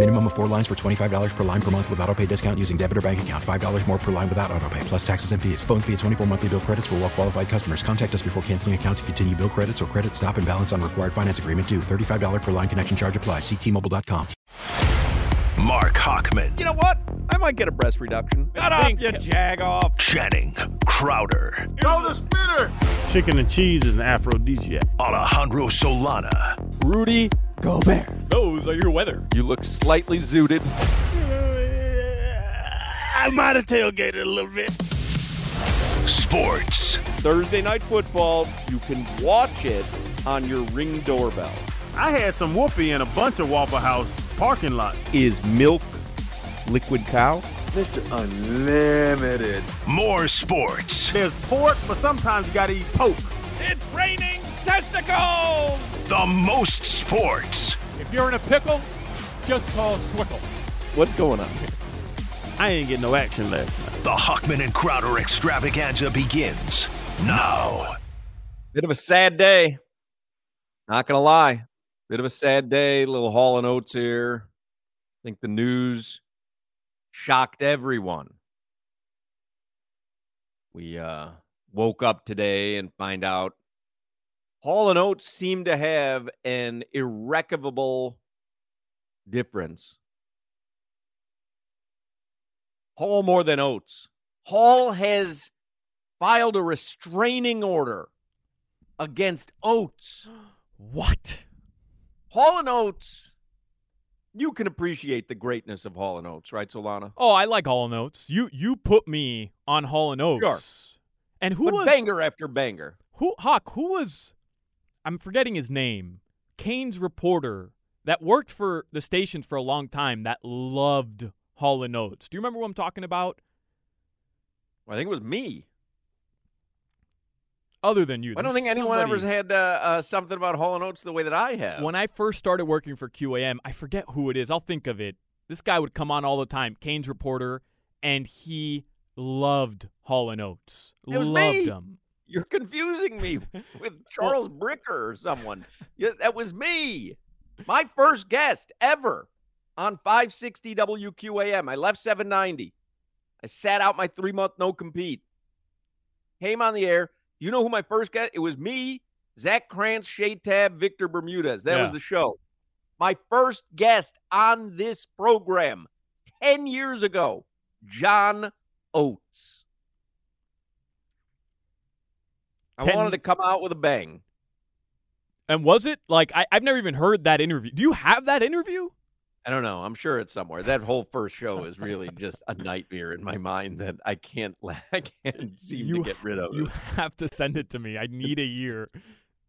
Minimum of four lines for $25 per line per month with auto pay discount using debit or bank account. $5 more per line without auto pay, plus taxes and fees. Phone fee at 24 monthly bill credits for well qualified customers. Contact us before canceling account to continue bill credits or credit stop and balance on required finance agreement due. $35 per line connection charge applies. Ctmobile.com. Marc Hochman. You know what? I might get a breast reduction. Shut up, you jag off. Channing Crowder. Throw the spitter. Chicken and cheese is an aphrodisiac. Alejandro Solana. Rudy Gobert. Those are your weather. You look slightly zooted. Uh, I might have tailgated a little bit. Sports. Thursday night football, you can watch it on your ring doorbell. I had some whoopee in a bunch of Waffle House parking lot. Is milk liquid cow? Mr. Unlimited. More sports. There's pork, but sometimes you gotta eat poke. It's raining testicles! The most sports. If you're in a pickle, just call Swickle. What's going on here? I ain't get no action last night. The Hochman and Crowder extravaganza begins now. Bit of a sad day. Not gonna lie. Bit of a sad day. Little Hall and Oates here. I think the news shocked everyone. We uh, woke up today and find out Hall and Oates seem to have an irrecoverable difference. Hall more than Oates. Hall has filed a restraining order against Oates. What? Hall and Oates. You can appreciate the greatness of Hall and Oates, right, Solana? Oh, I like Hall and Oates. You you put me on Hall and Oates. Sure. And who but was banger after banger? Who Hawk? Who was? I'm forgetting his name. Canes reporter that worked for the stations for a long time that loved Hall and Oates. Do you remember what I'm talking about? Well, I think it was me. Other than you, I don't think anyone ever had uh, uh, something about Hall and Oates the way that I have. When I first started working for QAM, I forget who it is. I'll think of it. This guy would come on all the time, Canes reporter, and he loved Hall and Oates. It was loved me. them. You're confusing me with Charles Bricker or someone. Yeah, that was me. My first guest ever on 560 WQAM. I left 790. I sat out my three month no compete. Came on the air. You know who my first guest? It was me, Zach Krantz, Shade Tab, Victor Bermudez. That was the show. My first guest on this program 10 years ago, John Oates. I Ten- wanted to come out with a bang. And was it like I, I've never even heard that interview? Do you have that interview? I don't know. I'm sure it's somewhere. That whole first show is really just a nightmare in my mind that I can't I can't seem You- to get rid of You have to send it to me. I need a year.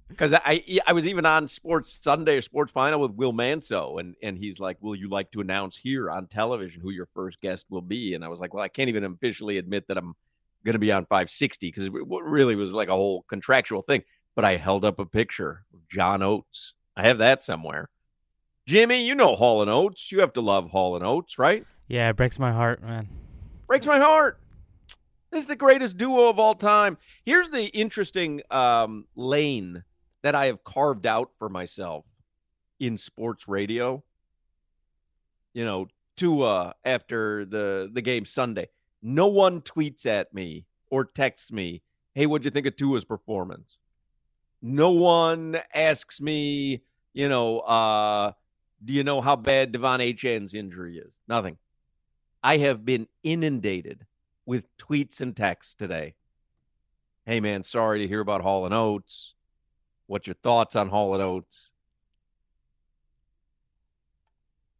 because I I was even on Sports Sunday or Sports Final with Will Manso and and he's like, "Will you like to announce here on television who your first guest will be?" And I was like, "Well, I can't even officially admit that I'm going to be on 560 because it really was like a whole contractual thing." But I held up a picture of John Oates. I have that somewhere. Jimmy, you know Hall and Oates. You have to love Hall and Oates, right? Yeah, it breaks my heart, man. breaks my heart. This is the greatest duo of all time. Here's the interesting um, lane that I have carved out for myself in sports radio. You know, Tua after the the game Sunday. No one tweets at me or texts me, "Hey, what'd you think of Tua's performance?" No one asks me, you know, uh, do you know how bad De'Von Achane's injury is? Nothing. I have been inundated with tweets and texts today. Hey man, sorry to hear about Hall and Oates. What's your thoughts on Hall and Oates?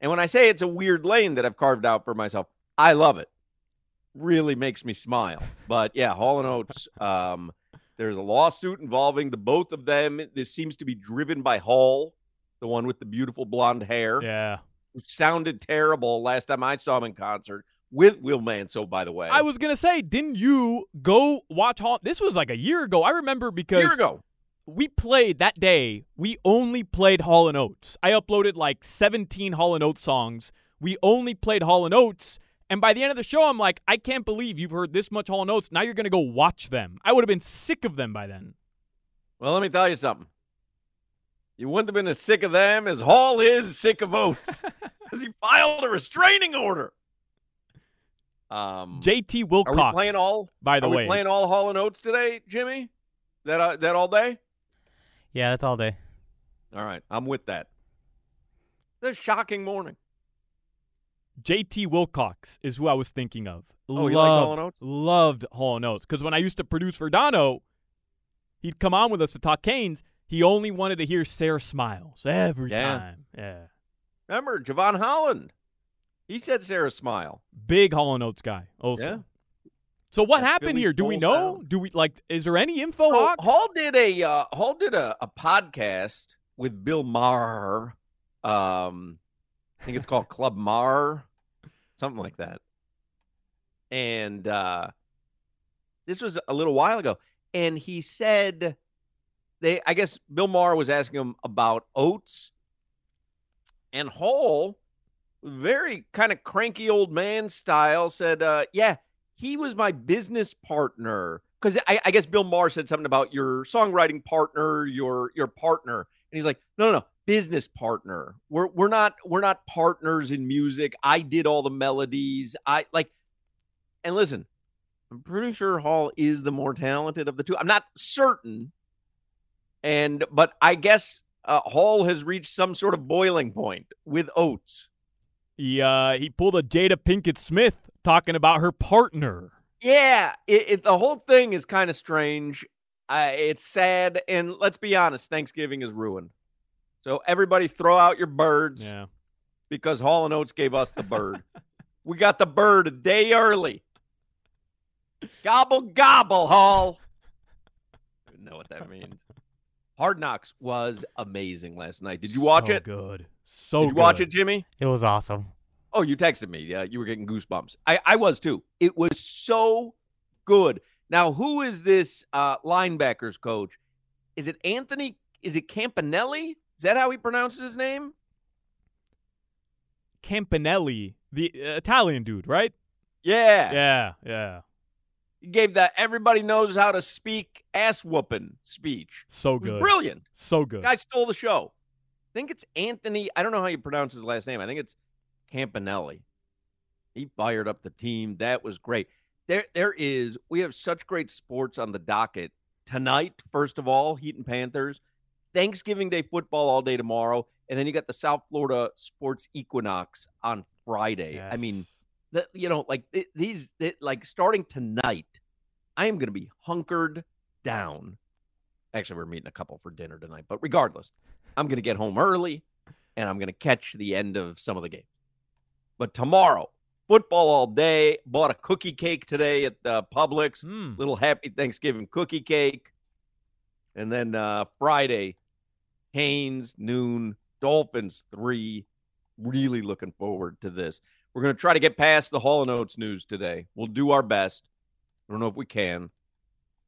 And when I say it's a weird lane that I've carved out for myself, I love it. Really makes me smile. But yeah, Hall and Oates. Um, there's a lawsuit involving the both of them. This seems to be driven by Hall, the one with the beautiful blonde hair. Yeah. Who sounded terrible last time I saw him in concert with Will Manso, by the way. I was gonna say, didn't you go watch Hall? This was like a year ago. I remember because year ago we played that day. We only played Hall and Oates. I uploaded like 17 Hall and Oates songs. We only played Hall and Oates. And by the end of the show, I'm like, I can't believe you've heard this much Hall and Oates. Now you're gonna go watch them. I would have been sick of them by then. Well, let me tell you something. You wouldn't have been as sick of them as Hall is sick of Oates because he filed a restraining order. Um, JT Wilcox. Are we playing all? By the are way, we playing all Hall and Oates today, Jimmy? That uh, that all day? Yeah, that's all day. All right, I'm with that. This shocking morning. JT Wilcox is who I was thinking of. Oh, he loved, likes Hall and Oates? Loved Hall and Oates because when I used to produce for Dono, he'd come on with us to talk Canes. He only wanted to hear Sara Smiles every Yeah. time. Yeah, Remember Jevon Holland? He said Sara Smile. big Hall and Oates guy. Also. Yeah. So what That's happened Billy's here? Do we know? Do we like? Is there any info? So Hall did a uh, Hall did a, a podcast with Bill Maher. Um, I think it's called Club Mar, something like that. And uh, this was a little while ago, and he said they. I guess Bill Maher was asking him about Oates, and Hall, very kind of cranky old man style, said, uh, "Yeah, he was my business partner." Because I, I guess Bill Maher said something about your songwriting partner, your your partner, and he's like, "No, no, no, business partner. We're we're not we're not partners in music. I did all the melodies. I like." And listen, I'm pretty sure Hall is the more talented of the two. I'm not certain, and but I guess uh, Hall has reached some sort of boiling point with Oates. He uh, he pulled a Jada Pinkett Smith talking about her partner. Yeah, it, it the whole thing is kind of strange. Uh, it's sad, and let's be honest, Thanksgiving is ruined. So everybody, throw out your birds Yeah. because Hall and Oates gave us the bird. we got the bird a day early. Gobble gobble, Hall. I don't know what that means. Hard Knocks was amazing last night. Did you watch So it? Good. So Did you watch it, Jimmy? It was awesome. Oh, you texted me. Yeah, you were getting goosebumps. I, I was too. It was so good. Now, who is this uh, linebackers coach? Is it Anthony? Is it Campanelli? Is that how he pronounces his name? Campanelli, the uh, Italian dude, right? Yeah. Yeah, yeah. He gave that everybody knows how to speak ass whooping speech. So good. brilliant. So good. Guy stole the show. I think it's Anthony. I don't know how you pronounce his last name. I think it's Campanelli. He fired up the team. That was great. There, there is. We have such great sports on the docket tonight. First of all, Heat and Panthers. Thanksgiving Day football all day tomorrow, and then you got the South Florida Sports Equinox on Friday. I mean, Yes. the, you know, like th- these, th- like starting tonight, I am going to be hunkered down. Actually, we're meeting a couple for dinner tonight, but regardless, I'm going to get home early and I'm going to catch the end of some of the games. But tomorrow, football all day. Bought a cookie cake today at uh, Publix. Mm. Little happy Thanksgiving cookie cake. And then uh, Friday, Haynes, noon, Dolphins, three. Really looking forward to this. We're going to try to get past the Hall and Oates news today. We'll do our best. I don't know if we can.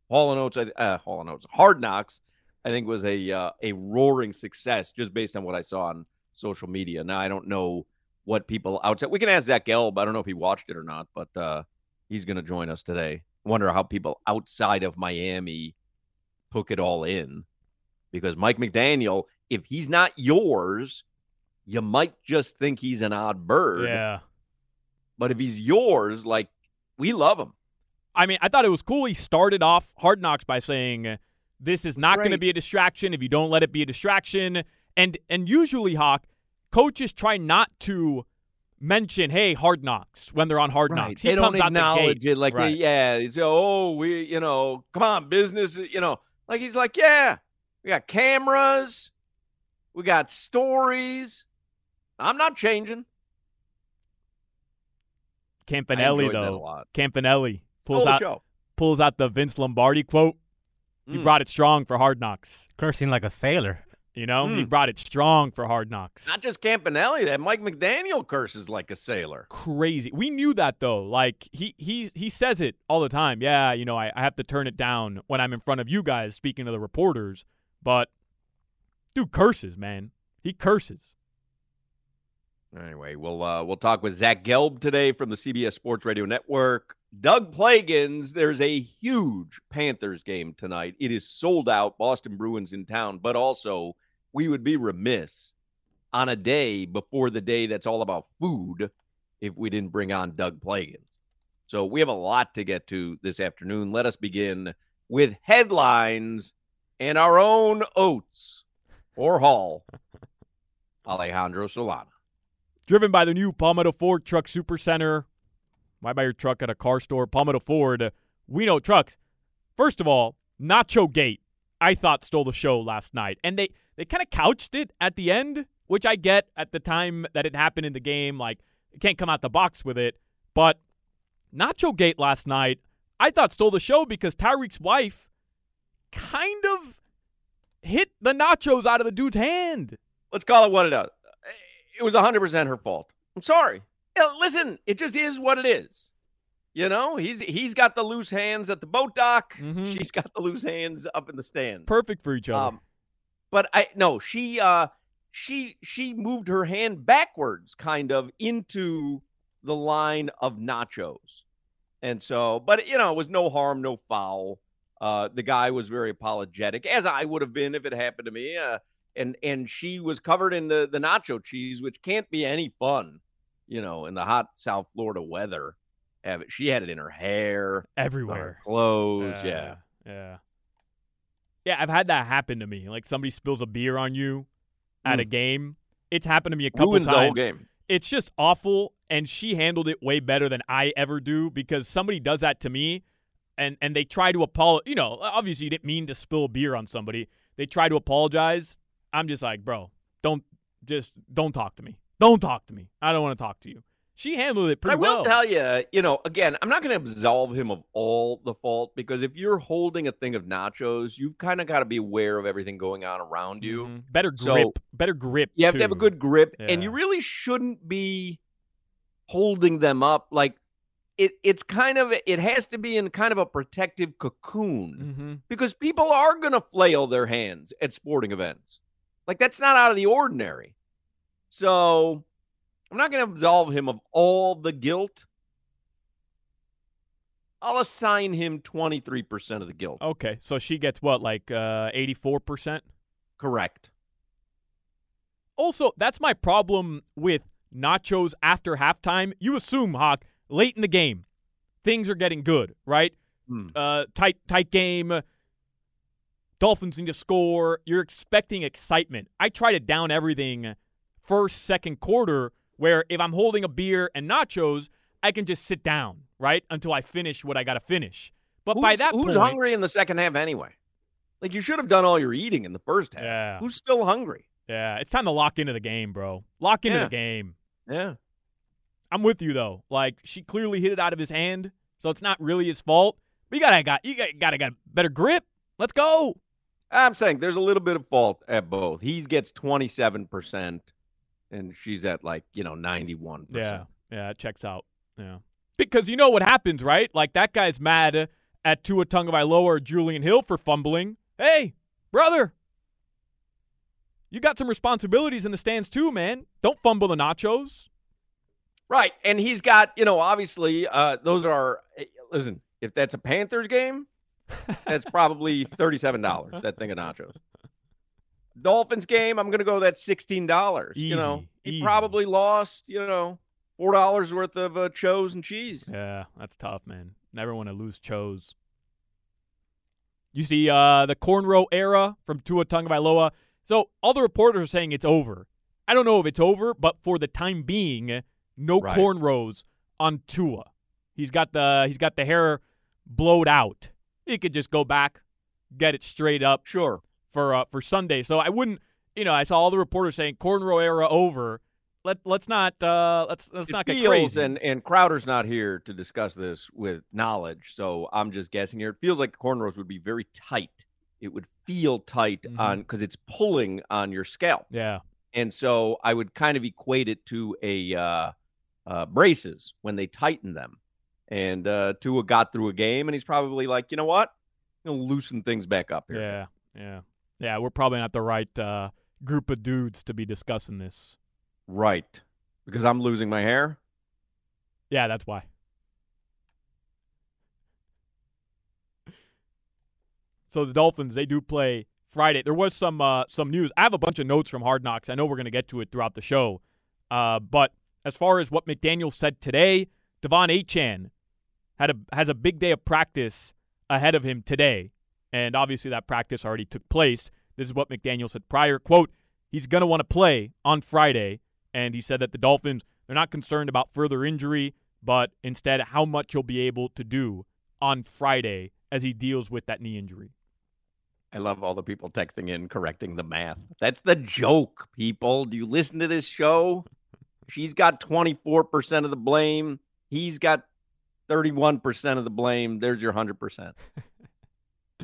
Hall and Oates, uh, Hall and Oates, Hard Knocks, I think was a uh, a roaring success just based on what I saw on social media. Now I don't know what people outside. We can ask Zach Gelb. I don't know if he watched it or not, but uh, he's going to join us today. Wonder how people outside of Miami took it all in, because Mike McDaniel, if he's not yours, you might just think he's an odd bird. Yeah. But if he's yours, like we love him. I mean, I thought it was cool. He started off Hard Knocks by saying, "This is not going to be a distraction if you don't let it be a distraction." And and usually, Hawk coaches try not to mention, "Hey, Hard Knocks" when they're on Hard Knocks. He They don't comes out the gate. it like Right. they, yeah. It's oh we you know come on business you know like he's like yeah we got cameras, we got stories, I'm not changing. Campanelli though. Campanelli pulls out show. pulls out the Vince Lombardi quote. He Mm. brought it strong for Hard Knocks. Cursing like a sailor. You know, he Mm. brought it strong for Hard Knocks. Not just Campanelli. That Mike McDaniel curses like a sailor. crazy. We knew that though. Like he he he says it all the time. Yeah, you know, I, I have to turn it down when I'm in front of you guys speaking to the reporters. But dude curses, man. He curses. Anyway, we'll uh, we'll talk with Zach Gelb today from the CBS Sports Radio Network. Doug Plagans, there's a huge Panthers game tonight. It is sold out. Boston Bruins in town, but also we would be remiss on a day before the day that's all about food if we didn't bring on Doug Plagans. So we have a lot to get to this afternoon. Let us begin with headlines and our own Oates or Hall, Alejandro Solana. Driven by the new Palmetto Ford Truck Super Center. Why buy your truck at a car store? Palmetto Ford. We know trucks. First of all, Nacho Gate, I thought stole the show last night. And they, they kind of couched it at the end, which I get at the time that it happened in the game. Like, you can't come out the box with it. But Nacho Gate last night, I thought stole the show because Tyreek's wife kind of hit the nachos out of the dude's hand. Let's call it what it is. It was 100% her fault. I'm sorry. Listen, it just is what it is. You know, he's he's got the loose hands at the boat dock. Mhm. She's got the loose hands up in the stand. Perfect for each other. Um, but I no, she uh she she moved her hand backwards kind of into the line of nachos. And so, but you know, it was no harm, no foul. Uh the guy was very apologetic, as I would have been if it happened to me. Uh and and she was covered in the the nacho cheese, which can't be any fun, you know, in the hot South Florida weather. Have it. She had it in her hair, on her Everywhere. clothes, yeah. Yeah. Yeah, I've had that happen to me. Like somebody spills a beer on you at a game. It's happened to me a couple Ruins times. the whole game. It's just awful and she handled it way better than I ever do because somebody does that to me and and they try to apologize, you know, obviously you didn't mean to spill beer on somebody. They try to apologize. I'm just like, "Bro, don't just don't talk to me. Don't talk to me. I don't want to talk to you." She handled it pretty well. I will well. tell you, you know, again, I'm not going to absolve him of all the fault because if you're holding a thing of nachos, you've kind of got to be aware of everything going on around you. Mhm. Better So, grip. better grip. You have to have a good grip, and you really shouldn't be holding them up like it. It's kind of it has to be in kind of a protective cocoon Mhm. because people are going to flail their hands at sporting events. Like that's not out of the ordinary. So I'm not going to absolve him of all the guilt. I'll assign him 23% of the guilt. Okay, so she gets what, like uh, 84%? Correct. Also, that's my problem with nachos after halftime. You assume, Hawk, late in the game, things are getting good, right? Hmm. Uh, tight, tight game. Dolphins need to score. You're expecting excitement. I try to down everything first, second quarter, where if I'm holding a beer and nachos, I can just sit down, right, until I finish what I got to finish. But by Who's- that who's point, hungry in the second half anyway? Like you should have done all your eating in the first half. Yeah. Who's still hungry? yeah, it's time to lock into the game, bro. Lock into Yeah. the game. Yeah. I'm with you though. Like she clearly hit it out of his hand, so it's not really his fault. But you gotta got you gotta, gotta got better grip. Let's go. I'm saying there's a little bit of fault at both. He gets 27% and she's at like, you know, 91%. Yeah, yeah, it checks out. Yeah, because you know what happens, right? Like that guy's mad at Tua Tagovailoa or Julian Hill for fumbling. Hey, brother, you got some responsibilities in the stands too, man. Don't fumble the nachos. Right. And he's got, you know, obviously, uh, those are, eh, listen, if that's a Panthers game, that's probably $37, that thing of nachos. Dolphins game, I'm going to go that $16. you know, he easy. probably lost, you know, $4 worth of uh, chose and cheese. Yeah, that's tough, man. Never want to lose chose. You see uh, the cornrow era from Tua Tagovailoa. So all the reporters are saying it's over. I don't know if it's over, but for the time being, no Right. cornrows on Tua. He's got the he's got the hair blowed out. He could just go back, get it straight up Sure. for uh, for Sunday. So I wouldn't, you know, I saw all the reporters saying cornrow era over. let let's not uh let's let's It not get feels, crazy. and and Crowder's not here to discuss this with knowledge, so I'm just guessing here. It feels like cornrows would be very tight. It would feel tight Mhm. on because it's pulling on your scalp, yeah. and so I would kind of equate it to a uh, uh, braces when they tighten them. And uh, Tua got through a game, and he's probably like, you know what, I'm gonna loosen things back up here. Yeah. Yeah. Yeah, we're probably not the right uh group of dudes to be discussing this. Right, because I'm losing my hair. Yeah, that's why. So the Dolphins, they do play Friday. There was some uh, some news. I have a bunch of notes from Hard Knocks. I know we're going to get to it throughout the show. Uh, but as far as what McDaniel said today, De'Von Achane had a has a big day of practice ahead of him today, and obviously that practice already took place. This is what McDaniel said prior. "Quote: He's going to want to play on Friday." And he said that the Dolphins, they're not concerned about further injury, but instead how much he'll be able to do on Friday as he deals with that knee injury. I love all the people texting in correcting the math. That's the joke, people. Do you listen to this show? She's got 24% of the blame. He's got 31% of the blame. There's your 100%.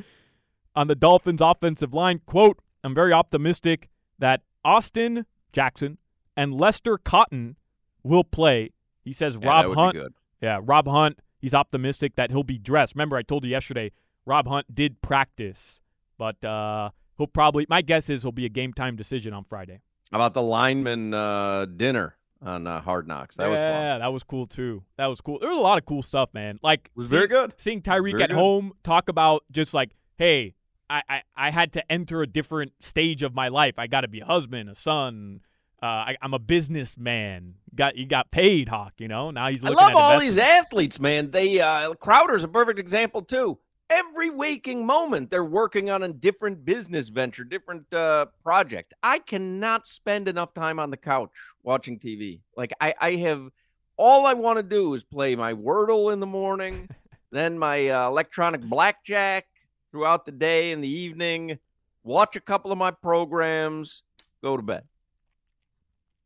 On the Dolphins' offensive line, quote, I'm very optimistic that Austin Jackson and Lester Cotton will play. He says Yeah, Rob that would be Hunt. Yeah, Rob Hunt, he's optimistic that he'll be dressed. Remember, I told you yesterday, Rob Hunt did practice, but uh, he'll probably, my guess is he'll be a game time decision on Friday. How about the lineman uh, dinner on uh, Hard Knocks? That was yeah, that was cool too. That was cool. There was a lot of cool stuff, man. Like was seeing- very good. Seeing Tyreek at good. home talk about just like, hey, I, I, I had to enter a different stage of my life. I got to be a husband, a son. Uh, I, I'm a businessman. Got you got paid, Hawk. You know now he's I love at all these athletes, man. They uh, Crowder's a perfect example too. Every waking moment, they're working on a different business venture, different uh, project. I cannot spend enough time on the couch watching TV. Like I, I have all I want to do is play my Wordle in the morning, then my uh, electronic blackjack throughout the day and the evening, watch a couple of my programs, go to bed.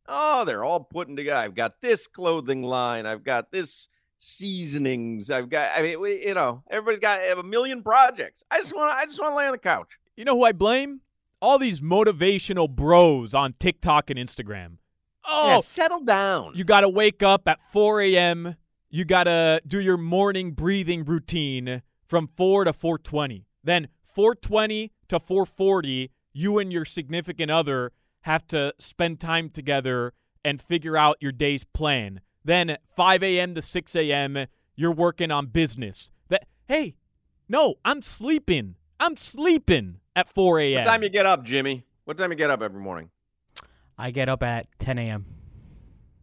Oh, they're all putting together. I've got this clothing line. I've got this seasonings. I've got. I mean, we, you know, everybody's got have a million projects. I just want. to I just want to lay on the couch. You know who I blame? All these motivational bros on TikTok and Instagram. Oh, Yeah, settle down. You got to wake up at 4 a.m. You got to do your morning breathing routine from 4 to 4:20. Then 4:20 to 4:40, you and your significant other have to spend time together and figure out your day's plan. Then 5 a.m. to 6 a.m., you're working on business. That hey, no, I'm sleeping. I'm sleeping at 4 a.m. What time you get up, Jimmy? What time you get up every morning? I get up at 10 a.m.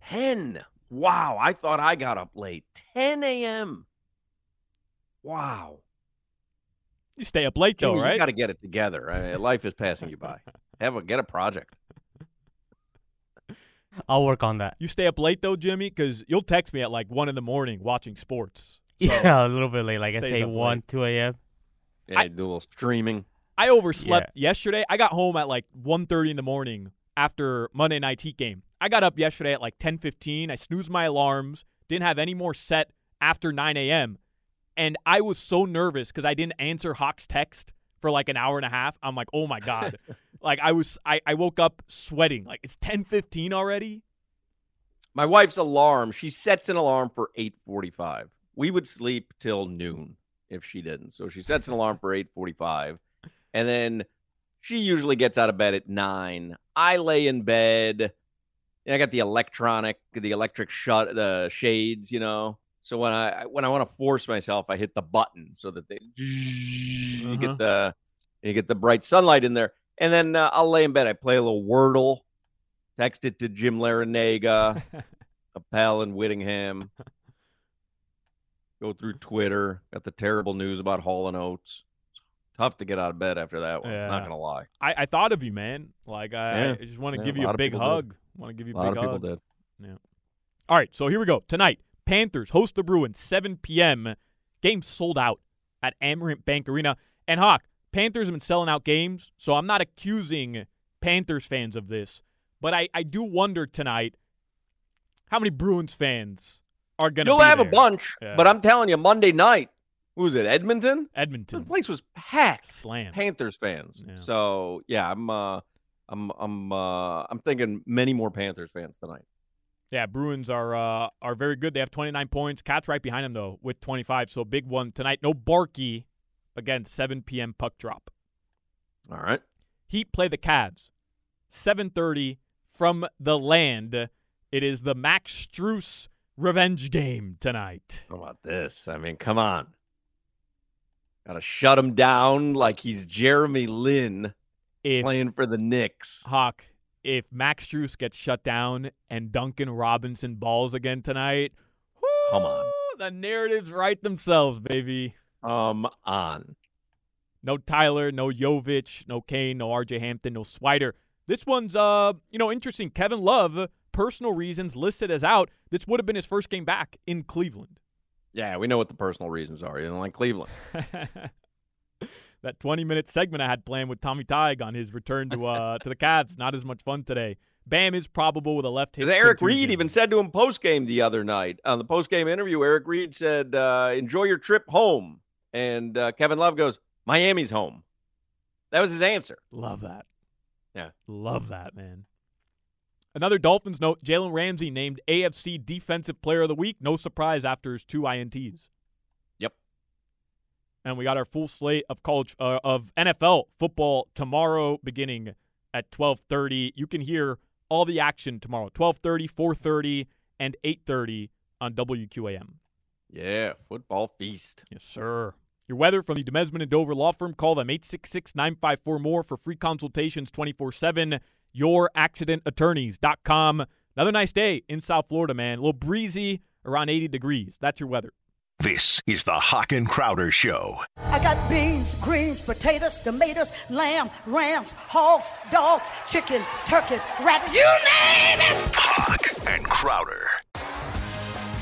Ten. Wow, I thought I got up late. 10 a.m. Wow. You stay up late though, Jimmy, right? You got to get it together. I mean, life is passing you by. Have a get a project. I'll work on that. You stay up late though, Jimmy, because you'll text me at like one in the morning watching sports. Yeah, a little bit late. Like I say, 1, late. 2 a.m. Yeah, do a little streaming. I overslept yesterday. I got home at like 1.30 in the morning after Monday night Heat game. I got up yesterday at like 10:15. I snoozed my alarms. Didn't have any more set after 9 a.m. And I was so nervous because I didn't answer Hawk's text for like an hour and a half. I'm like, oh my god. like I was, I, I woke up sweating. Like it's 10:15 already. My wife's alarm, she sets an alarm for 8:45. We would sleep till noon if she didn't. So she sets an alarm for 8:45 and then she usually gets out of bed at 9. I lay in bed. I got the electronic, the electric shut the shades, you know. So when I when I want to force myself, I hit the button so that they you Uh-huh. get the you get the bright sunlight in there. And then uh, I'll lay in bed. I play a little Wordle, text it to Jim Larranaga, a pal in Whittingham. Go through Twitter. Got the terrible news about Hall and Oates. Tough to get out of bed after that one. Yeah. Not gonna lie. I, I thought of you, man. Like I, Yeah. I just want to Yeah, give you a lot big hug. Want to give you A a lot big of people hug. did. Yeah. All right, so here we go. Tonight, Panthers host the Bruins, 7 p.m. Game sold out at Amerant Bank Arena. And Hawk, Panthers have been selling out games, so I'm not accusing Panthers fans of this, but I, I do wonder tonight how many Bruins fans are going to You'll have there? a bunch, Yeah. but I'm telling you, Monday night, who was it? Edmonton. Edmonton. The place was packed. slam. Panthers fans. Yeah. So yeah, I'm uh, I'm I'm uh, I'm thinking many more Panthers fans tonight. Yeah, Bruins are uh, are very good. They have 29 points. Cats right behind them though with 25. So big one tonight. No Barkey. Again, 7 p.m. puck drop. All right. Heat play the Cavs. 7:30 from the land. It is the Max Strus revenge game tonight. How about this? I mean, come on. Got to shut him down like he's Jeremy Lin If playing for the Knicks. Hawk, if Max Strus gets shut down and Duncan Robinson balls again tonight, Come on. the narratives write themselves, baby. Come on. No Tyler, no Jovic, no Cain, no RJ Hampton, no Swider. This one's uh, you know, interesting. Kevin Love, personal reasons listed as out. This would have been his first game back in Cleveland. Yeah, we know what the personal reasons are. You don't like Cleveland. that 20 minute segment I had planned with Tommy Tig on his return to uh to the Cavs, not as much fun today. Bam is probable with a left hip. Because Eric. Reid even said to him post game the other night on the post game interview, Eric Reid said, uh, "Enjoy your trip home." And uh, Kevin Love goes, "Miami's home." That was his answer. Love that. Yeah. Love that, man. Another Dolphins note Jalen Ramsey named AFC Defensive Player of the Week. No surprise after his two INTs. Yep. And we got our full slate of college uh, of NFL football tomorrow beginning at 12:30. You can hear all the action tomorrow. 12:30, 4:30, and 8:30 on WQAM. Yeah, football feast. Yes, sir. Your weather from the Demesman and Dover Law Firm. Call them 866 954 more for free consultations 24 7. YourAccidentAttorneys.com. Another nice day in South Florida, man. A little breezy, around 80 degrees. That's your weather. This is the Hawk and Crowder Show. I got beans, greens, potatoes, tomatoes, lamb, rams, hogs, dogs, chicken, turkeys, rabbits, you name it! Hawk and Crowder.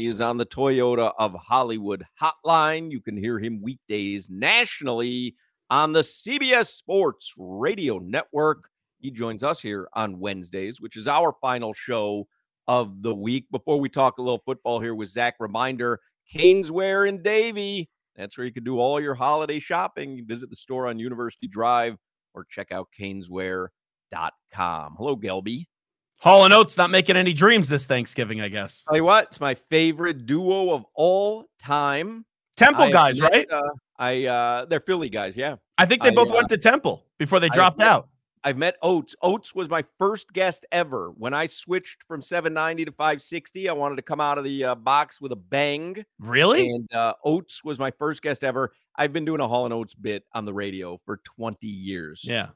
He is on the Toyota of Hollywood hotline. You can hear him weekdays nationally on the CBS Sports Radio Network. He joins us here on Wednesdays, which is our final show of the week. Before we talk a little football here with Zach, reminder Caneswear and Davie. That's where you can do all your holiday shopping. You visit the store on University Drive or check out caneswear.com. Hello, Gelby. Hall and Oates not making any dreams this Thanksgiving, I guess. Tell you what, it's my favorite duo of all time. Temple I guys, admit, right? Uh, I uh, they're Philly guys, yeah. I think they I, both uh, went to Temple before they dropped admit- out. I've met Oates. Oates was my first guest ever. When I switched from 790 to 560, I wanted to come out of the uh, box with a bang. Really? And uh, Oates was my first guest ever. I've been doing a Hall and Oates bit on the radio for 20 years. Yeah.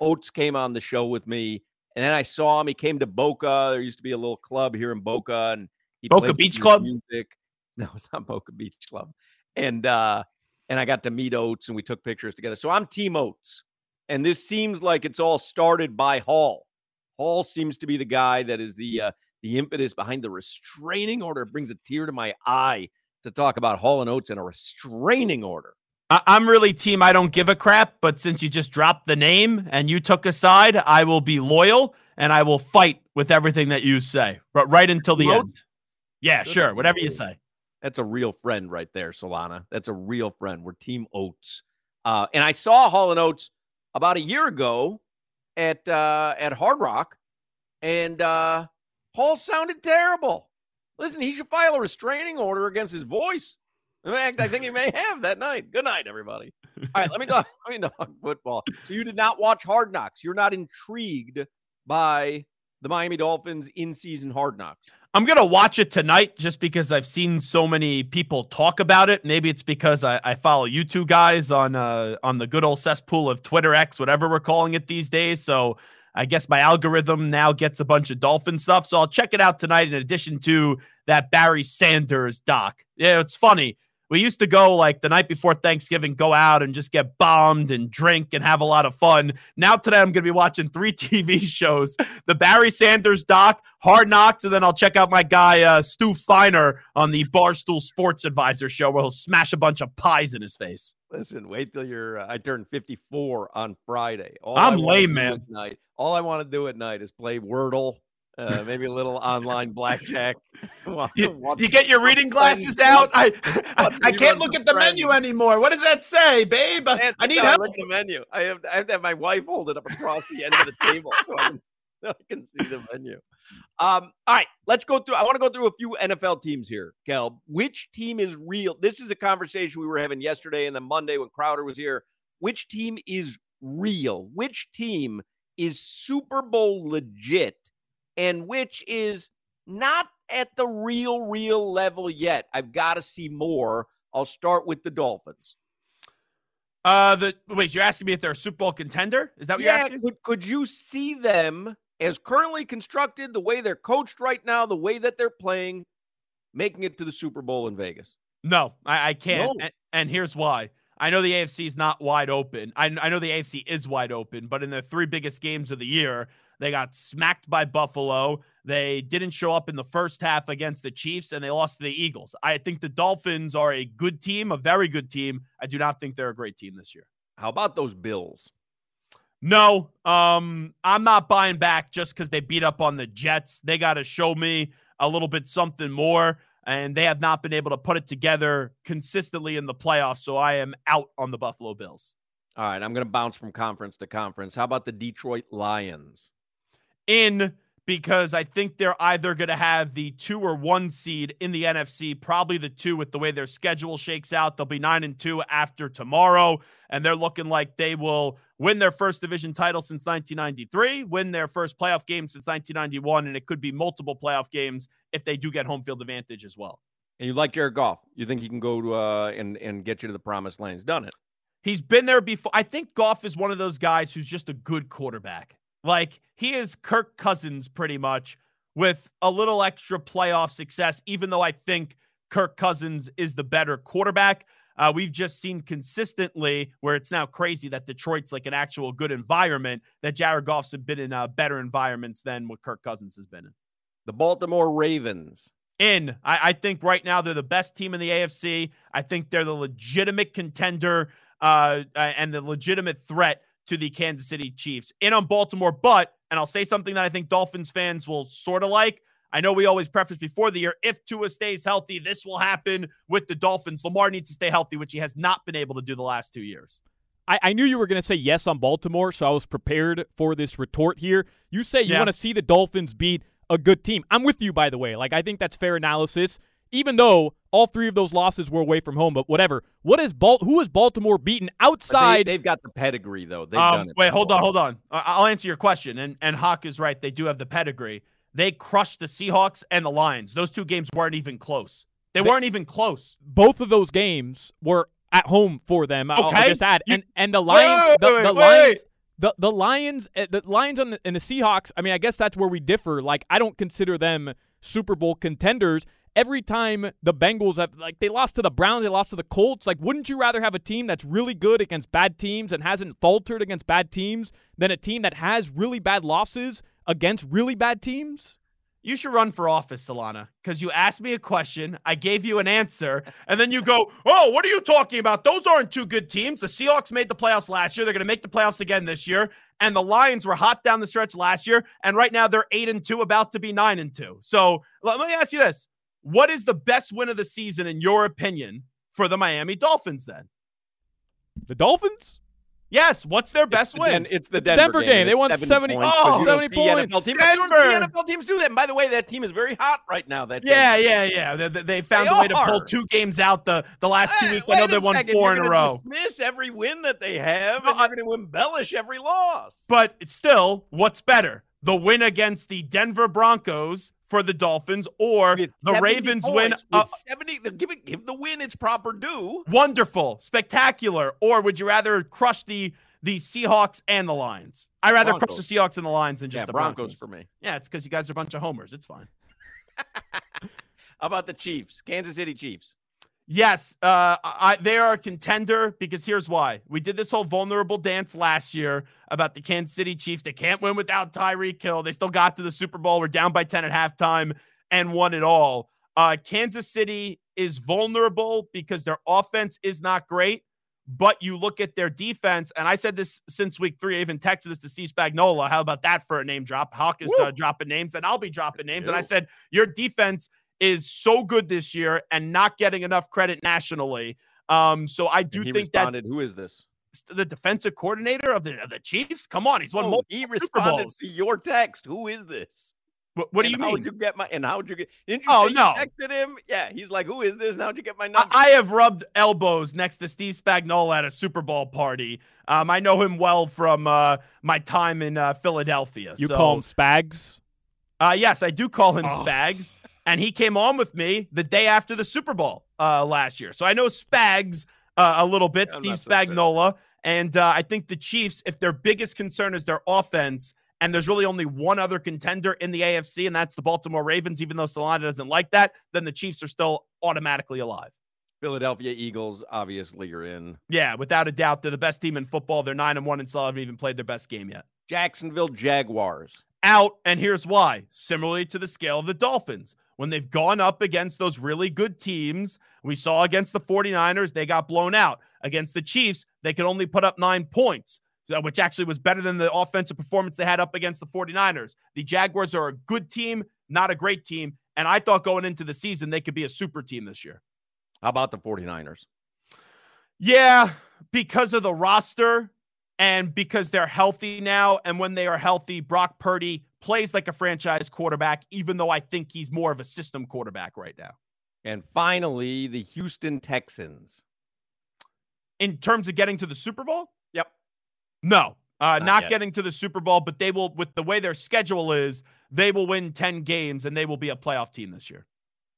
Oates came on the show with me, and then I saw him. He came to Boca. There used to be a little club here in Boca, and he Boca Beach Club? Music. No, it's not Boca Beach Club. And uh, and I got to meet Oates, and we took pictures together. So I'm Team Oates, and this seems like it's all started by Hall. Hall seems to be the guy that is the uh, the impetus behind the restraining order. It brings a tear to my eye to talk about Hall and Oates and a restraining order. I- I'm really team I don't give a crap, but since you just dropped the name and you took a side, I will be loyal and I will fight with everything that you say, but right until the Team end. Yeah, sure. Whatever you say. That's a real friend right there, Solana. That's a real friend. We're Team Oates. Uh, and I saw Hall and Oates about a year ago at uh, at Hard Rock, and uh, Hall sounded terrible. Listen, he should file a restraining order against his voice. In fact, I think he may have that night. Good night, everybody. All right, let me talk. Let me talk football. So you did not watch Hard Knocks. You're not intrigued by the Miami Dolphins in season Hard Knocks. I'm gonna watch it tonight just because I've seen so many people talk about it. Maybe it's because I, I follow you two guys on uh on the good old cesspool of Twitter X, whatever we're calling it these days. So I guess my algorithm now gets a bunch of dolphin stuff. So I'll check it out tonight in addition to that Barry Sanders doc. Yeah, it's funny. We used to go like the night before Thanksgiving, go out and just get bombed and drink and have a lot of fun. Now, today, I'm going to be watching three TV shows the Barry Sanders doc, Hard Knocks, and then I'll check out my guy, uh, Stu Feiner, on the Barstool Sports Advisor show where he'll smash a bunch of pies in his face. Listen, wait till you're. Uh, I turn 54 on Friday. All I'm lame, man. Night. All I want to do at night is play Wordle, uh, maybe a little online blackjack. You, you get your reading glasses out. I I, I can't look at the menu anymore. What does that say, babe? I, I need No, help. Look at the menu. I have, I have to have my wife hold it up across the end of the table so I can, so I can see the menu. Um, all right, let's go through. I want to go through a few NFL teams here, Kel. Which team is real? This is a conversation we were having yesterday and then Monday when Crowder was here. Which team is real? Which team is Super Bowl legit? And which is not at the real, real level yet? I've got to see more. I'll start with the Dolphins. Uh, the wait, you're asking me if they're a Super Bowl contender? Is that what you're yeah, asking? could, could you see them as currently constructed, the way they're coached right now, the way that they're playing, making it to the Super Bowl in Vegas? No, I, I can't. No. And, and here's why. I know the AFC is not wide open. I, I know the AFC is wide open, but in the three biggest games of the year, they got smacked by Buffalo. They didn't show up in the first half against the Chiefs, and they lost to the Eagles. I think the Dolphins are a good team, a very good team. I do not think they're a great team this year. How about those Bills? No, um, I'm not buying back just because they beat up on the Jets. They got to show me a little bit something more, and they have not been able to put it together consistently in the playoffs. So I am out on the Buffalo Bills. All right, I'm going to bounce from conference to conference. How about the Detroit Lions? In because I think they're either going to have the two or one seed in the NFC, probably the two with the way their schedule shakes out. They'll be nine and two after tomorrow, and they're looking like they will win their first division title since 1993, win their first playoff game since 1991, and it could be multiple playoff games if they do get home field advantage as well. And you like Jared Goff? You think he can go to uh, and and get you to the promised land? He's done it. He's been there before. I think Goff is one of those guys who's just a good quarterback. Like he is Kirk Cousins pretty much with a little extra playoff success, even though I think Kirk Cousins is the better quarterback. Uh, we've just seen consistently where it's now crazy that Detroit's like an actual good environment, that Jared Goff's have been in uh, better environments than what Kirk Cousins has been in. The Baltimore Ravens. In, I, I think right now they're the best team in the AFC. I think they're the legitimate contender uh, and the legitimate threat to the Kansas City Chiefs. In on Baltimore, but, and I'll say something that I think Dolphins fans will sort of like. I know we always preface before the year if Tua stays healthy, this will happen with the Dolphins. Lamar needs to stay healthy, which he has not been able to do the last two years. I, I knew you were going to say yes on Baltimore, so I was prepared for this retort here. You say you Yeah. want to see the Dolphins beat a good team. I'm with you, by the way. Like, I think that's fair analysis. Even though all three of those losses were away from home, but whatever. What is Bal- who is Baltimore beaten outside? They, have got the pedigree though. They've Um, done it. wait, hold on, hold on. I- I'll answer your question. And and Hawk is right. They do have the pedigree. They crushed the Seahawks and the Lions. Those two games weren't even close. They, They- weren't even close. both of those games were at home for them. I'll- I'll Okay. just add, You- and and the Lions, wait, the, wait, the wait. Lions, the the Lions, uh, the Lions on the, and the Seahawks. I mean, I guess that's where we differ. Like, I don't consider them Super Bowl contenders. Every time the Bengals have like they lost to the Browns, they lost to the Colts. Like, wouldn't you rather have a team that's really good against bad teams and hasn't faltered against bad teams than a team that has really bad losses against really bad teams? You should run for office, Solana, because you asked me a question, I gave you an answer, and then you go, "Oh, what are you talking about? Those aren't two good teams. The Seahawks made the playoffs last year. They're going to make the playoffs again this year, and the Lions were hot down the stretch last year, and right now they're eight and two, about to be nine and two. So let me ask you this: What is the best win of the season in your opinion for the Miami Dolphins? Then The Dolphins? Yes. What's their best The win? Den- it's the It's Denver, Denver game. game. They won 70 70 points, oh, but you don't 70 see NFL points. teams- Denver. You don't see NFL teams do that. And by the way, that team is very hot right now. That Yeah, Denver yeah, yeah. They, they- they found They a way to pull two games out the the last two Hey, weeks. I know they won second. four You're in a row. Dismiss every win that they have, No, and you're going to embellish every loss. But still, what's better? The win against the Denver Broncos for the Dolphins or With the 70 Ravens win? points, Uh, seventy. Give it. Give the win its proper due. wonderful, spectacular. Or would you rather crush the the Seahawks and the Lions? I rather crush the Seahawks and the Lions than just Yeah, the Broncos Broncos. for me. Yeah, it's because you guys are a bunch of homers. It's fine. How about the Chiefs? Kansas City Chiefs. Yes, uh, I, they are a contender because here's why. We did this whole vulnerable dance last year about the Kansas City Chiefs. They can't win without Tyreek Hill. They still got to the Super Bowl. We're down by 10 at halftime and won it all. Uh, Kansas City is vulnerable because their offense is not great, but you look at their defense, and I said this since week three. I even texted this to Steve Spagnuolo. How about that for a name drop? Hoch is uh, dropping names, and I'll be dropping names. And I said, Your defense is so good this year and not getting enough credit nationally. Um, so I do he think responded. Who is this? the defensive coordinator of the of the Chiefs, come on, he's won Oh, multiple he Super responded Bowls. to your text. Who is this? What, what do And you How mean? would you get my? And how would you get? Didn't you Oh, say no. you texted him? Yeah, he's like, "Who is this?" And how'd you get my I, number? I have rubbed elbows next to Steve Spagnuolo at a Super Bowl party. Um, I know him well from uh, my time in uh, Philadelphia. You so, call him Spags? Uh, yes, I do call him Oh. Spags, and he came on with me the day after the Super Bowl uh, last year. So I know Spags uh, a little bit, I'm Steve so. Spagnuolo, and uh, I think the Chiefs, if their biggest concern is their offense, and there's really only one other contender in the AFC, and that's the Baltimore Ravens, even though Solana doesn't like that, then the Chiefs are still automatically alive. Philadelphia Eagles obviously you're in. Yeah, without a doubt, they're the best team in football. They're nine and one and still haven't even played their best game yet. Jacksonville Jaguars. out. And here's why similarly to the scale of the Dolphins. When they've gone up against those really good teams, we saw against the 49ers, they got blown out. Against the Chiefs, they could only put up nine points, uh, which actually was better than the offensive performance they had up against the 49ers. The Jaguars are a good team, not a great team. And I thought going into the season, they could be a super team this year. How about the 49ers? Yeah, because of the roster and because they're healthy now. And when they are healthy, Brock Purdy plays like a franchise quarterback, even though I think he's more of a system quarterback right now. And finally, the Houston Texans. In terms of getting to the Super Bowl? Yep. No, uh, Not not, getting to the Super Bowl, but they will, with the way their schedule is, they will win 10 games and they will be a playoff team this year.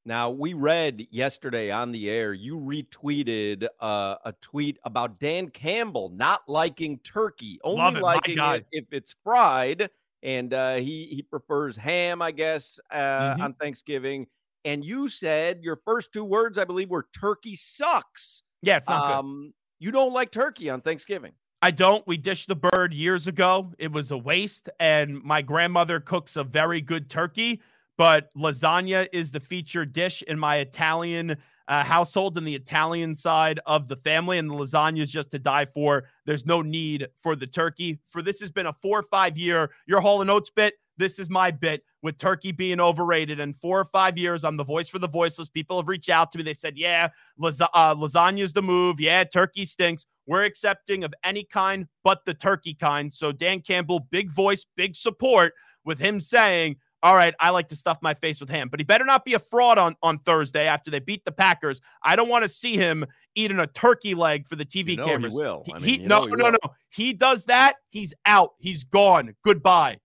Now, we read yesterday on the air, you retweeted uh, a tweet about Dan Campbell not liking turkey, only it, liking it if it's fried. And uh, he, he prefers ham, I guess, uh, Mhm. on Thanksgiving. And you said your first two words, I believe, were turkey sucks. Yeah, it's not good. Um, you don't like turkey on Thanksgiving. I don't. We dished the bird years ago. It was a waste. And my grandmother cooks a very good turkey, but lasagna is the featured dish in my Italian uh, household and the Italian side of the family. And the lasagna is just to die for. There's no need for the turkey. For this has been a four or five year, your Hall and Oates bit. This is my bit with turkey being overrated. And four or five years, I'm the voice for the voiceless. People have reached out to me. They said, yeah, lasa- uh, lasagna's the move. Yeah, turkey stinks. We're accepting of any kind but the turkey kind. So Dan Campbell, big voice, big support with him saying, all right, I like to stuff my face with ham, but he better not be a fraud on, on Thursday after they beat the Packers. I don't want to see him eating a turkey leg for the TV You know he will. I mean, he- no, no, will. no. He does that, he's out. He's gone. Goodbye.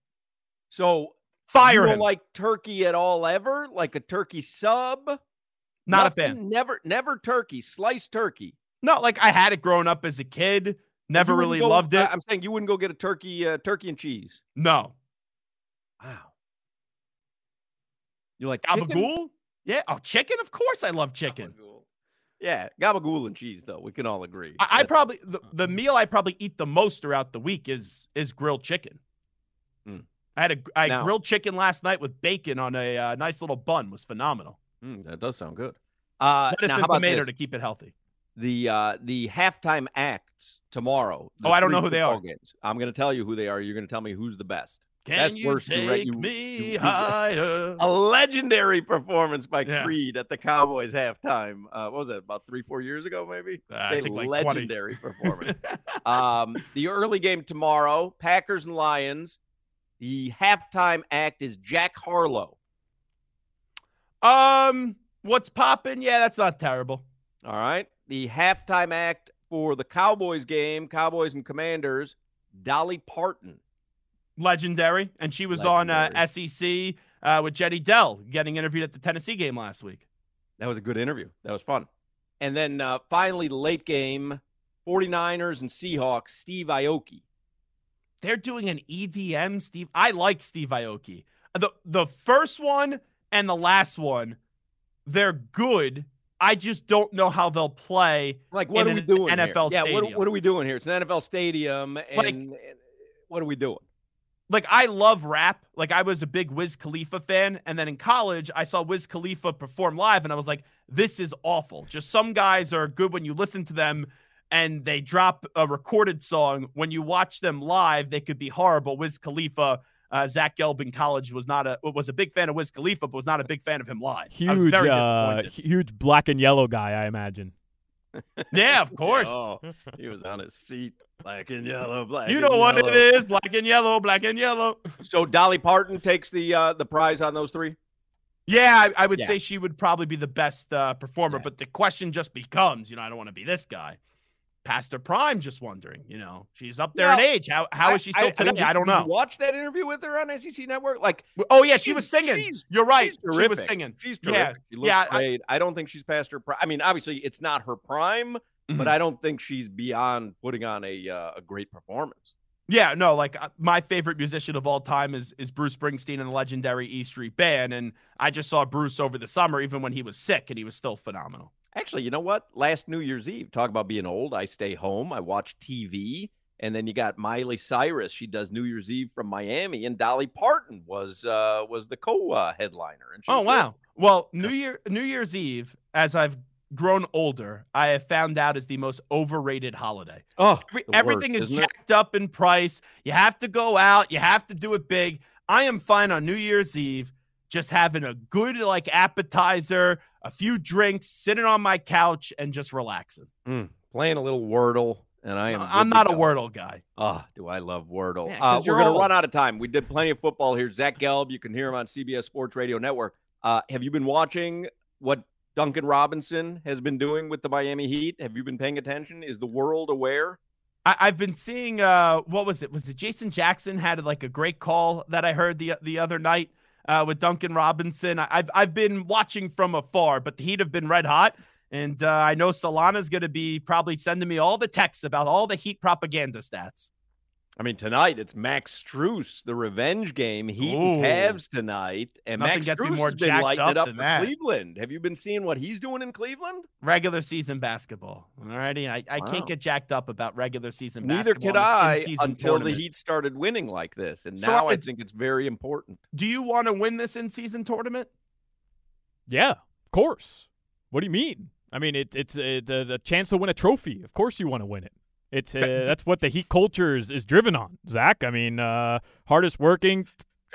So Fire you don't him. like turkey at all ever? Like a turkey sub? Not a fan. Never, never turkey. Sliced turkey. No, like I had it growing up as a kid. Never really go- loved it. I'm saying you wouldn't go get a turkey, uh, turkey and cheese. no. Wow. You like Gabagool? Yeah. Oh, chicken? Of course I love chicken. Yeah, gabagool and cheese, though. We can all agree. I, I probably the, the meal I probably eat the most throughout the week is is grilled chicken. Mm. I had a I Now- grilled chicken last night with bacon on a uh, nice little bun. Was phenomenal. Mm, that does sound good. Uh, Lettuce now, and how about tomato this? to keep it healthy. the uh the halftime acts tomorrow. Oh, I don't know who they are. Games. I'm going to tell you who they are. You're going to tell me who's the best. Can best, you worst, take re- you- me you- higher? A legendary performance by Yeah. Creed at the Cowboys halftime. Uh, what was that? About three, four years ago, maybe. Uh, a like 20. legendary performance. um, the early game tomorrow, Packers and Lions. The halftime act is Jack Harlow. Um, what's popping? Yeah, that's not terrible. All right. The halftime act for the Cowboys game, Cowboys and Commanders, Dolly Parton. Legendary, and she was on uh, SEC uh, with Jenny Dell, getting interviewed at the Tennessee game last week. That was a good interview. That was fun. And then uh, finally, late game 49ers and Seahawks, Steve Aoki. They're doing an EDM, Steve. I like Steve Aoki. The the first one and the last one, they're good. I just don't know how they'll play. Like, what are we doing? NFL here? Yeah, what, what are we doing here? It's an NFL stadium. And, Like- and what are we doing? Like I love rap. Like I was a big Wiz Khalifa fan, and then in college I saw Wiz Khalifa perform live, and I was like, "This is awful." Just some guys are good when you listen to them, and they drop a recorded song. When you watch them live, they could be horrible. Wiz Khalifa, uh, Zach Gelb in college was not a was a big fan of Wiz Khalifa, but was not a big fan of him live. Huge, uh, huge black and yellow guy, I imagine. Yeah, of course. Oh, he was on his seat, black and yellow, black. You and know what yellow. it is, black and yellow, black and yellow. So Dolly Parton takes the uh, the prize on those three. Yeah, I, I would Yeah. say she would probably be the best uh, performer, but the question just becomes, you know, I don't want to be this guy. Pastor Prime, just wondering, you know, she's up there in age. How how is she still today? I, did- don't you know. Watch that interview with her on SEC Network. Like, Oh yeah, she was singing. You're right. She was singing. She's Yeah, terrific. She yeah, I- great. I, don't think she's past her prime. I mean, obviously, it's not her prime, Mhm. but I don't think she's beyond putting on a uh, a great performance. Yeah, no, like uh, my favorite musician of all time is is Bruce Springsteen and the legendary E Street Band, and I just saw Bruce over the summer, even when he was sick, and he was still phenomenal. Actually, you know what? Last New Year's Eve, talk about being old. I stay home. I watch TV. And then you got Miley Cyrus. She does New Year's Eve from Miami, and Dolly Parton was uh, was the co uh, headliner. Oh was good. wow. Well, New Year New Year's Eve, as I've grown older, I have found out is the most overrated holiday. Oh, Every- everything worst, is isn't it? jacked up in price. You have to go out. You have to do it big. I am fine on New Year's Eve, just having a good like appetizer, a few drinks, sitting on my couch, and just relaxing. Mm, playing a little Wordle, and I am. I'm not a. Wordle guy. Oh, do I love Wordle? Yeah, uh, we're going to run out of time. We did plenty of football here. Zach Gelb, you can hear him on CBS Sports Radio Network. Uh, have you been watching what Duncan Robinson has been doing with the Miami Heat? Have you been paying attention? Is the world aware? I, I've been seeing uh what was it? Was it Jason Jackson had like a great call that I heard the the other night uh with Duncan Robinson. I, I've I've been watching from afar, but the Heat have been red hot. And uh, I know Solana's going to be probably sending me all the texts about all the Heat propaganda stats. I mean, tonight it's Max Strus, the revenge game. Heat Ooh. and Cavs tonight, and Nothing Max gets Strus more has been jacked lighting up it up than that. Cleveland. Have you been seeing what he's doing in Cleveland? Regular season basketball. Alrighty. I, I Wow. can't get jacked up about regular season Neither basketball. could I in-season until the. Heat started winning like this, and So now I I- think it's very important. Do you want to win this in season tournament? Yeah, of course. What do you mean? I mean, it, it's uh, the the chance to win a trophy. Of course, you want to win it. It's uh, that's what the Heat culture is, is driven on, Zach. I mean, uh, hardest working,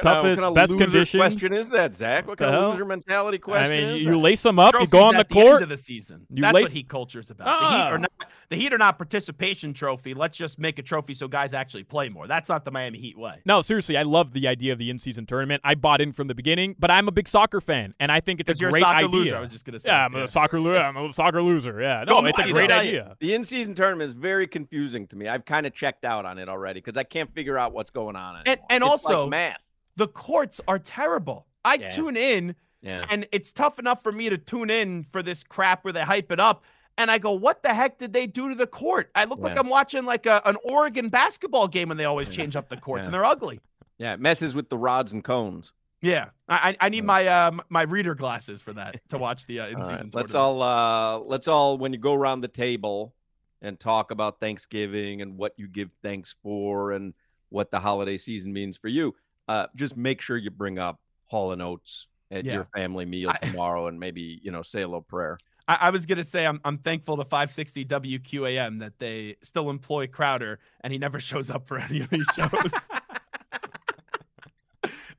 toughest, kind of best loser condition. question is that, Zach? What The kind of hell? loser mentality I question mean, is you that? lace them up, you go on the at the end court. of the season. You That's lace- what Heat culture's about. The Heat Ah. are not the Heat are not participation trophy. Let's just make a trophy so guys actually play more. That's not the Miami Heat way. No, seriously, I love the idea of the in-season tournament. I bought in from the beginning, but I'm a big soccer fan, and I think it's a 'Cause you're a great soccer idea. loser, I was just gonna say, Yeah, I'm yeah. a soccer loser. I'm a soccer loser. Yeah, Go no, it's a great though. idea. The in-season tournament is very confusing to me. I've kind of checked out on it already because I can't figure out what's going on. And anymore. and It's like also math. The courts are terrible. I Yeah. tune in Yeah. and it's tough enough for me to tune in for this crap where they hype it up. And I go, what the heck did they do to the court? I look like I'm watching like a, an Oregon basketball game when they always change up the courts Yeah. and they're ugly. Yeah, it messes with the rods and cones. Yeah, I, I need my um my reader glasses for that to watch the uh, in season. right, let's all uh let's all when you go around the table and talk about Thanksgiving and what you give thanks for and what the holiday season means for you. Uh just make sure you bring up Hall and Oates at Yeah. your family meal tomorrow and maybe, you know, say a little prayer. I, I was gonna say I'm I'm thankful to 560 WQAM that they still employ Crowder and he never shows up for any of these shows.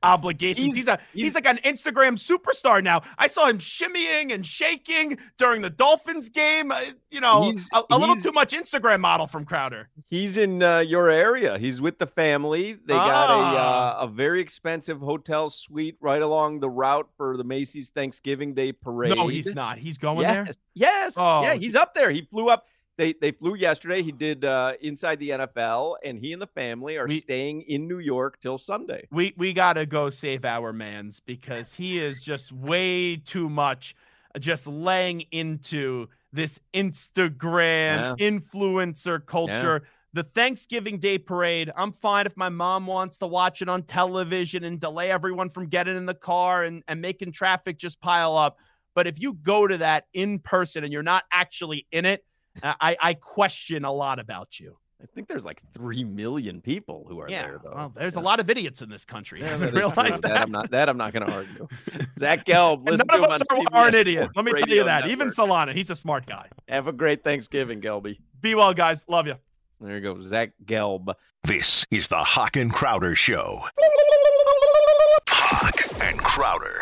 Obligations. He's, a he's, like an Instagram superstar now. I saw him shimmying and shaking during the Dolphins game. Uh, you know, He's- a, a little he's- too much Instagram model from Crowder. He's in uh, your area. He's with the family. They got a Ah. uh, a very expensive hotel suite right along the route for the Macy's Thanksgiving Day parade. No, he's not. He's going yes. there. Yes. Oh. Yeah, he's up there. He flew up. They they flew yesterday. He did uh, inside the NFL, and he and the family are We- staying in New York till Sunday. We we gotta go save our man's because he is just way too much, uh, just laying into this Instagram influencer culture. The Thanksgiving Day parade. I'm fine if my mom wants to watch it on television and delay everyone from getting in the car and, and making traffic just pile up. But if you go to that in person and you're not actually in it, I, I question a lot about you. I think there's like three million people who are Yeah, there, though. well, there's a lot of idiots in this country. Yeah, I that haven't is true. realized that. I'm not that I'm not going to argue. Zach Gelb, listen none to of us are, are an idiot. Let me tell you that. Even Solana, he's a smart guy. Have a great Thanksgiving, Gelby. Be well, guys. Love you. There you go, Zach Gelb. This is the Hoch and Crowder Show. Hoch and Crowder.